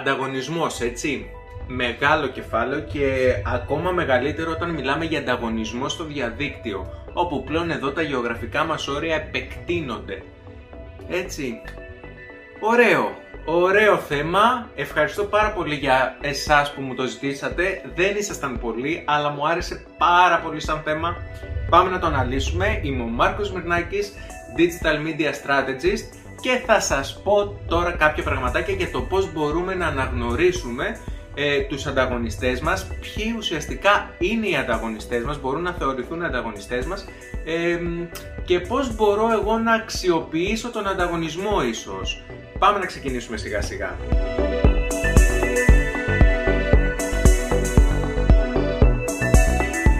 Ανταγωνισμός, έτσι. Μεγάλο κεφάλαιο και ακόμα μεγαλύτερο όταν μιλάμε για ανταγωνισμό στο διαδίκτυο, όπου πλέον εδώ τα γεωγραφικά μας όρια επεκτείνονται. Έτσι. Ωραίο. Ωραίο θέμα. Ευχαριστώ πάρα πολύ για εσάς που μου το ζητήσατε. Δεν ήσασταν πολλοί, αλλά μου άρεσε πάρα πολύ σαν θέμα. Πάμε να το αναλύσουμε. Είμαι ο Μάρκος Μυρνάκης, Digital Media Strategist και θα σας πω τώρα κάποια πραγματάκια για το πώς μπορούμε να αναγνωρίσουμε ε, τους ανταγωνιστές μας, ποιοι ουσιαστικά είναι οι ανταγωνιστές μας, μπορούν να θεωρηθούν ανταγωνιστές μας ε, και πώς μπορώ εγώ να αξιοποιήσω τον ανταγωνισμό ίσως. Πάμε να ξεκινήσουμε σιγά σιγά.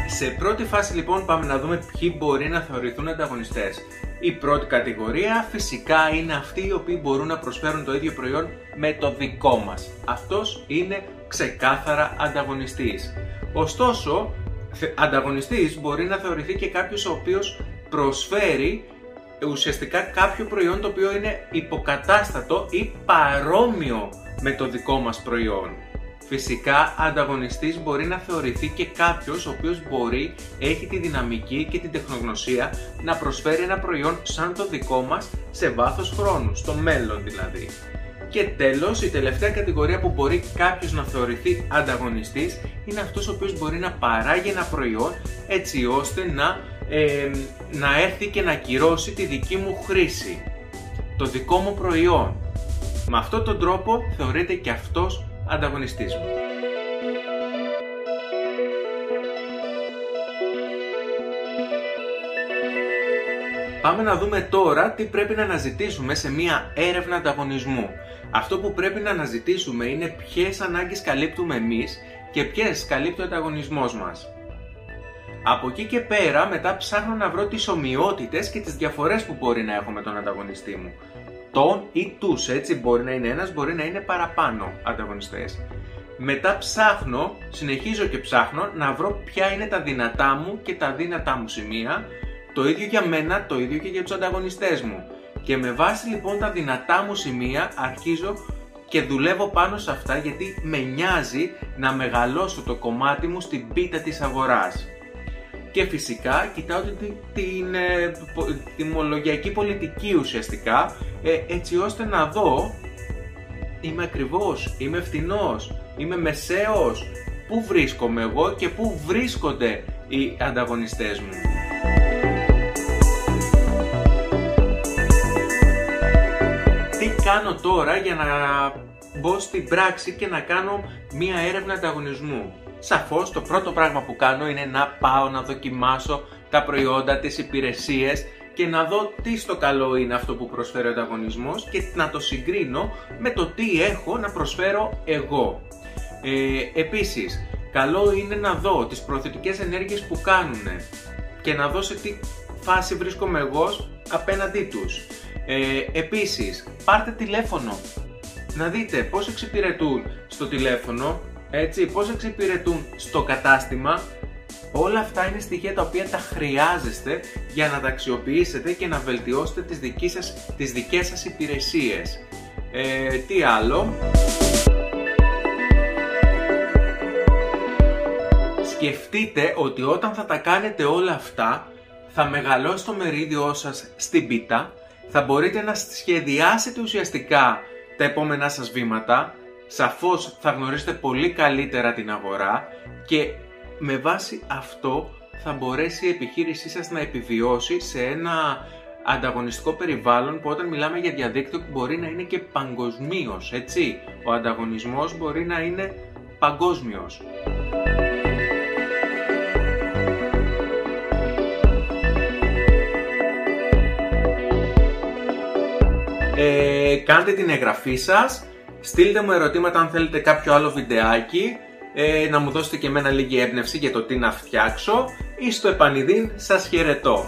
Σε πρώτη φάση λοιπόν πάμε να δούμε ποιοι μπορεί να θεωρηθούν ανταγωνιστές. Η πρώτη κατηγορία φυσικά είναι αυτοί οι οποίοι μπορούν να προσφέρουν το ίδιο προϊόν με το δικό μας. Αυτός είναι ξεκάθαρα ανταγωνιστής. Ωστόσο, ανταγωνιστής μπορεί να θεωρηθεί και κάποιος ο οποίος προσφέρει ουσιαστικά κάποιο προϊόν το οποίο είναι υποκατάστατο ή παρόμοιο με το δικό μας προϊόν. Φυσικά, ανταγωνιστής μπορεί να θεωρηθεί και κάποιος ο οποίος μπορεί, έχει τη δυναμική και την τεχνογνωσία να προσφέρει ένα προϊόν σαν το δικό μας σε βάθος χρόνου, στο μέλλον δηλαδή. Και τέλος, η τελευταία κατηγορία που μπορεί κάποιος να θεωρηθεί ανταγωνιστής είναι αυτός ο οποίος μπορεί να παράγει ένα προϊόν έτσι ώστε να, να έρθει και να ακυρώσει τη δική μου χρήση, το δικό μου προϊόν. Με αυτόν τον τρόπο θεωρείται και αυτός ανταγωνιστής μου. Πάμε να δούμε τώρα τι πρέπει να αναζητήσουμε σε μια έρευνα ανταγωνισμού. Αυτό που πρέπει να αναζητήσουμε είναι ποιες ανάγκες καλύπτουμε εμείς και ποιες καλύπτει ο ανταγωνισμός μας. Από εκεί και πέρα μετά ψάχνω να βρω τις ομοιότητες και τις διαφορές που μπορεί να έχω με τον ανταγωνιστή μου τον ή τους, έτσι μπορεί να είναι ένας, μπορεί να είναι παραπάνω ανταγωνιστές. Μετά ψάχνω, συνεχίζω και ψάχνω να βρω ποια είναι τα δυνατά μου και τα δύνατά μου σημεία, το ίδιο για μένα, το ίδιο και για τους ανταγωνιστές μου. Και με βάση λοιπόν τα δυνατά μου σημεία αρχίζω και δουλεύω πάνω σε αυτά γιατί με νοιάζει να μεγαλώσω το κομμάτι μου στην πίτα της αγοράς και φυσικά κοιτάω την, την ε, τιμολογιακή πολιτική ουσιαστικά ε, έτσι ώστε να δω είμαι ακριβώς, είμαι φτηνός, είμαι μεσαίος, πού βρίσκομαι εγώ και πού βρίσκονται οι ανταγωνιστές μου. Τι κάνω τώρα για να μπω στην πράξη και να κάνω μία έρευνα ανταγωνισμού; Σαφώς το πρώτο πράγμα που κάνω είναι να πάω να δοκιμάσω τα προϊόντα, τις υπηρεσίες και να δω τι στο καλό είναι αυτό που προσφέρει ο ανταγωνισμός και να το συγκρίνω με το τι έχω να προσφέρω εγώ. Ε, επίσης, καλό είναι να δω τις προθετικές ενέργειες που κάνουν και να δω σε τι φάση βρίσκομαι εγώ απέναντί τους. Ε, επίσης, πάρτε τηλέφωνο, να δείτε πώς εξυπηρετούν στο τηλέφωνο έτσι, πώς εξυπηρετούν στο κατάστημα, όλα αυτά είναι στοιχεία τα οποία τα χρειάζεστε για να τα αξιοποιήσετε και να βελτιώσετε τις, δικές σας, τις δικές σας υπηρεσίες. Ε, τι άλλο... Σκεφτείτε ότι όταν θα τα κάνετε όλα αυτά, θα μεγαλώσει το μερίδιό σας στην πίτα, θα μπορείτε να σχεδιάσετε ουσιαστικά τα επόμενά σας βήματα, σαφώς θα γνωρίσετε πολύ καλύτερα την αγορά και με βάση αυτό θα μπορέσει η επιχείρησή σας να επιβιώσει σε ένα ανταγωνιστικό περιβάλλον που όταν μιλάμε για διαδίκτυο μπορεί να είναι και παγκοσμίως, έτσι. Ο ανταγωνισμός μπορεί να είναι παγκόσμιος. Ε, κάντε την εγγραφή σας Στείλτε μου ερωτήματα αν θέλετε κάποιο άλλο βιντεάκι, ε, να μου δώσετε και εμένα λίγη έμπνευση για το τι να φτιάξω ή στο επανειδήν σας χαιρετώ.